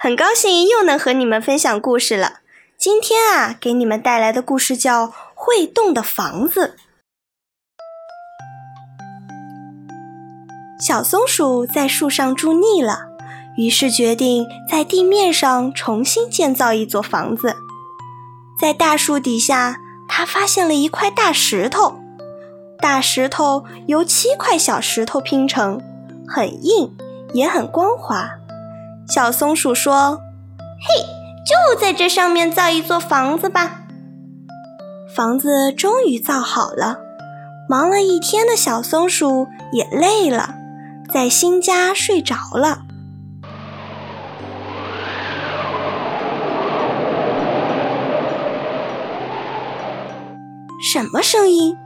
很高兴又能和你们分享故事了。今天啊，给你们带来的故事叫《会动的房子》。小松鼠在树上住腻了，于是决定在地面上重新建造一座房子。在大树底下，它发现了一块大石头，大石头由七块小石头拼成，很硬。也很光滑。小松鼠说：“嘿，就在这上面造一座房子吧。”房子终于造好了。忙了一天的小松鼠也累了，在新家睡着了。什么声音？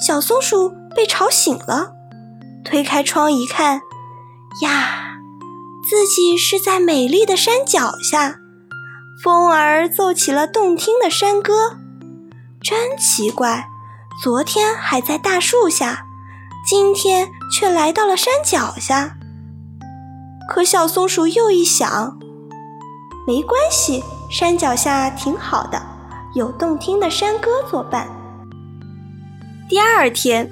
小松鼠被吵醒了，推开窗一看。呀，自己是在美丽的山脚下，风儿奏起了动听的山歌，真奇怪，昨天还在大树下，今天却来到了山脚下。可小松鼠又一想，没关系，山脚下挺好的，有动听的山歌作伴。第二天。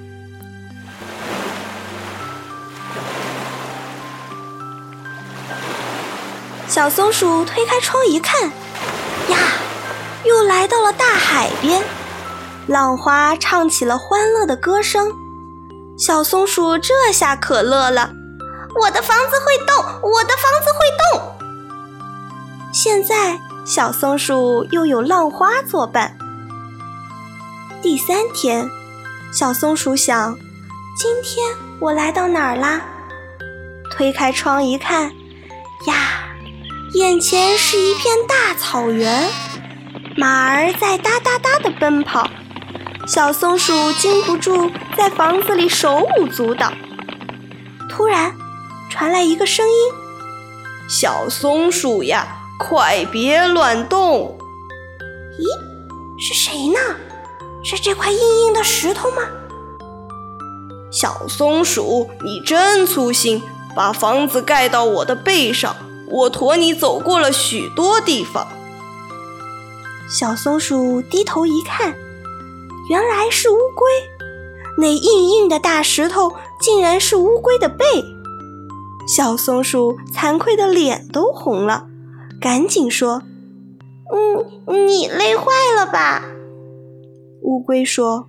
小松鼠推开窗一看，呀，又来到了大海边，浪花唱起了欢乐的歌声。小松鼠这下可乐了，我的房子会动，我的房子会动。现在小松鼠又有浪花作伴。第三天，小松鼠想，今天我来到哪儿啦？推开窗一看，呀。眼前是一片大草原，马儿在哒哒哒地奔跑，小松鼠禁不住在房子里手舞足蹈。突然，传来一个声音：“小松鼠呀，快别乱动！”咦，是谁呢？是这块硬硬的石头吗？小松鼠，你真粗心，把房子盖到我的背上。我驮你走过了许多地方。小松鼠低头一看，原来是乌龟。那硬硬的大石头竟然是乌龟的背。小松鼠惭愧的脸都红了，赶紧说：“嗯，你累坏了吧？”乌龟说：“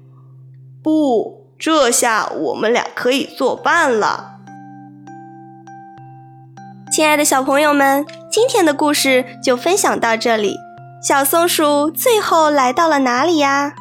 不，这下我们俩可以作伴了。”亲爱的小朋友们，今天的故事就分享到这里。小松鼠最后来到了哪里呀？